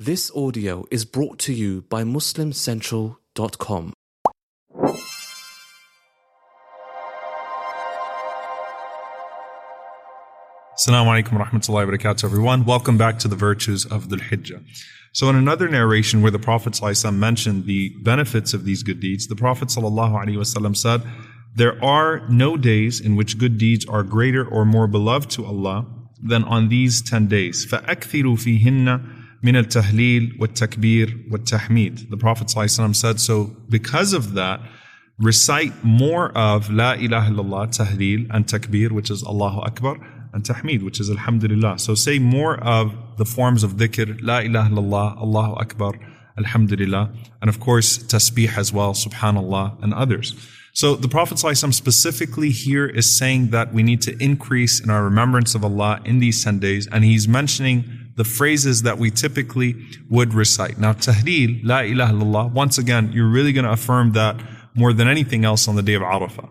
This audio is brought to you by MuslimCentral.com. Assalamu alaikum wa rahmatullahi wa barakatuh, everyone. Welcome back to the virtues of Dhul Hijjah. So, in another narration where the Prophet ﷺ mentioned the benefits of these good deeds, the Prophet ﷺ said, There are no days in which good deeds are greater or more beloved to Allah than on these 10 days. فَأَكْثِرُوا فِيهِنَّ min al tahleel wa takbir, wa tahmid. The Prophet ﷺ said, so because of that, recite more of La ilaha illallah, tahleel, and takbir, which is Allahu Akbar, and tahmid, which is Alhamdulillah. So say more of the forms of dhikr, La ilaha illallah, Allahu Akbar, Alhamdulillah, and of course, tasbih as well, Subhanallah, and others. So the Prophet ﷺ specifically here is saying that we need to increase in our remembrance of Allah in these 10 days, and he's mentioning the phrases that we typically would recite. Now, tahleel, la ilaha illallah, once again, you're really going to affirm that more than anything else on the day of Arafah.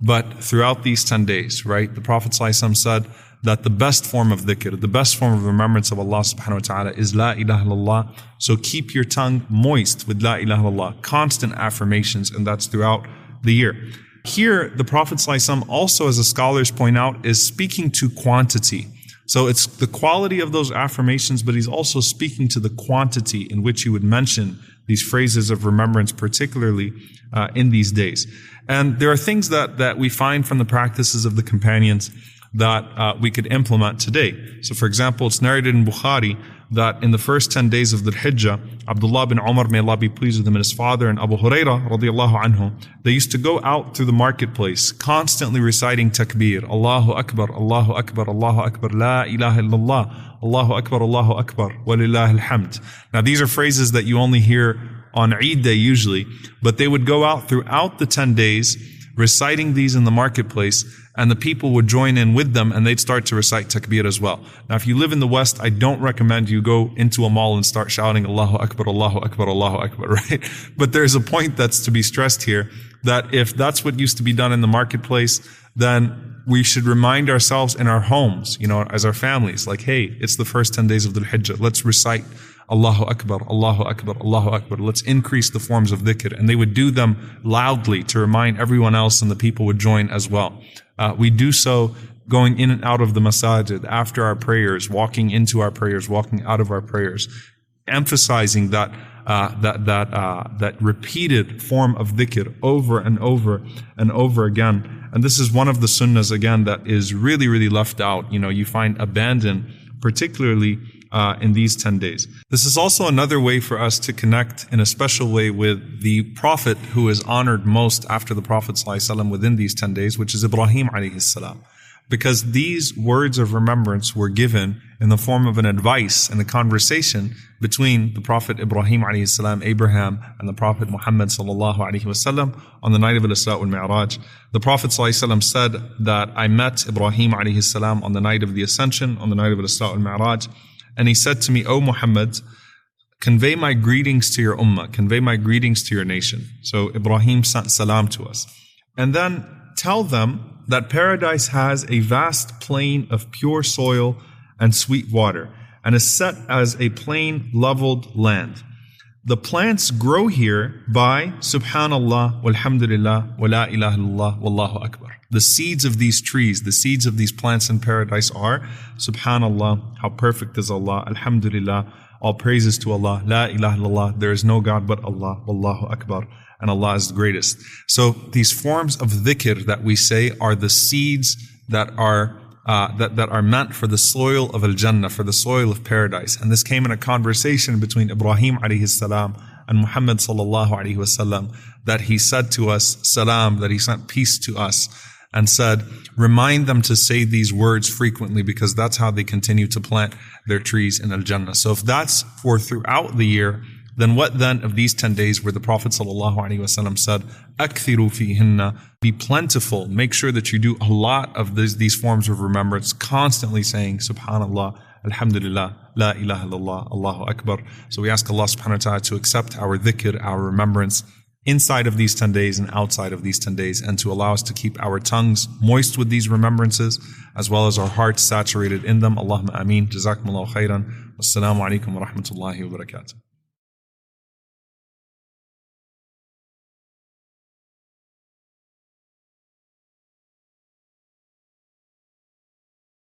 But throughout these 10 days, right, the Prophet said that the best form of dhikr, the best form of remembrance of Allah subhanahu wa ta'ala is La ilaha illallah. So keep your tongue moist with La ilaha illallah, constant affirmations, and that's throughout the year. Here, the Prophet ﷺ also, as the scholars point out, is speaking to quantity. So it's the quality of those affirmations, but he's also speaking to the quantity in which he would mention these phrases of remembrance, particularly uh, in these days. And there are things that, that we find from the practices of the companions that uh, we could implement today. So, for example, it's narrated in Bukhari that in the first 10 days of Dhul Hijjah, Abdullah bin Umar, may Allah be pleased with him and his father, and Abu Hurairah, radiallahu anhu, they used to go out through the marketplace, constantly reciting takbir, Allahu Akbar, Allahu Akbar, Allahu Akbar, La ilaha illallah, Allahu Akbar, Allahu Akbar, walillah alhamd. Now these are phrases that you only hear on Eid day usually, but they would go out throughout the 10 days, reciting these in the marketplace, and the people would join in with them and they'd start to recite takbir as well. Now, if you live in the West, I don't recommend you go into a mall and start shouting Allahu Akbar, Allahu Akbar, Allahu Akbar, right? But there's a point that's to be stressed here that if that's what used to be done in the marketplace, then we should remind ourselves in our homes, you know, as our families, like, hey, it's the first 10 days of Dhul Hijjah. Let's recite Allahu Akbar, Allahu Akbar, Allahu Akbar. Let's increase the forms of dhikr. And they would do them loudly to remind everyone else and the people would join as well. Uh, we do so going in and out of the masajid after our prayers, walking into our prayers, walking out of our prayers, emphasizing that uh, that that uh, that repeated form of dhikr over and over and over again. And this is one of the sunnahs again that is really really left out. You know, you find abandoned, particularly uh, in these 10 days. This is also another way for us to connect in a special way with the Prophet who is honored most after the Prophet ﷺ within these 10 days, which is Ibrahim alayhi salam. Because these words of remembrance were given in the form of an advice and a conversation between the Prophet Ibrahim alayhi salam, Abraham, and the Prophet Muhammad sallallahu alayhi wasallam on the night of Al-Isra wal-Mi'raj. The Prophet sallallahu said that I met Ibrahim alayhi salam on the night of the Ascension, on the night of Al-Isra wal-Mi'raj, and he said to me, O Muhammad, convey my greetings to your ummah, convey my greetings to your nation. So Ibrahim sent salam to us. And then tell them that paradise has a vast plain of pure soil and sweet water, and is set as a plain leveled land. The plants grow here by subhanallah, walhamdulillah, wa la ilaha illallah, wallahu akbar. The seeds of these trees, the seeds of these plants in paradise are subhanallah, how perfect is Allah, alhamdulillah, all praises to Allah, la ilaha illallah, there is no God but Allah, wallahu akbar, and Allah is the greatest. So these forms of dhikr that we say are the seeds that are uh, that, that are meant for the soil of Al-Jannah, for the soil of paradise. And this came in a conversation between Ibrahim alayhi salam and Muhammad sallallahu alayhi wasallam that he said to us, salam, that he sent peace to us and said, remind them to say these words frequently because that's how they continue to plant their trees in Al-Jannah. So if that's for throughout the year, then what then of these 10 days where the Prophet ﷺ said, Akthiru be plentiful, make sure that you do a lot of these, these forms of remembrance, constantly saying, Subhanallah, Alhamdulillah, La ilaha illallah, Allahu Akbar. So we ask Allah subhanahu wa ta'ala to accept our dhikr, our remembrance, inside of these 10 days and outside of these 10 days, and to allow us to keep our tongues moist with these remembrances, as well as our hearts saturated in them. Allahumma ameen. Jazakumullahu khairan. Wassalamu alaikum wa rahmatullahi wa barakatuh.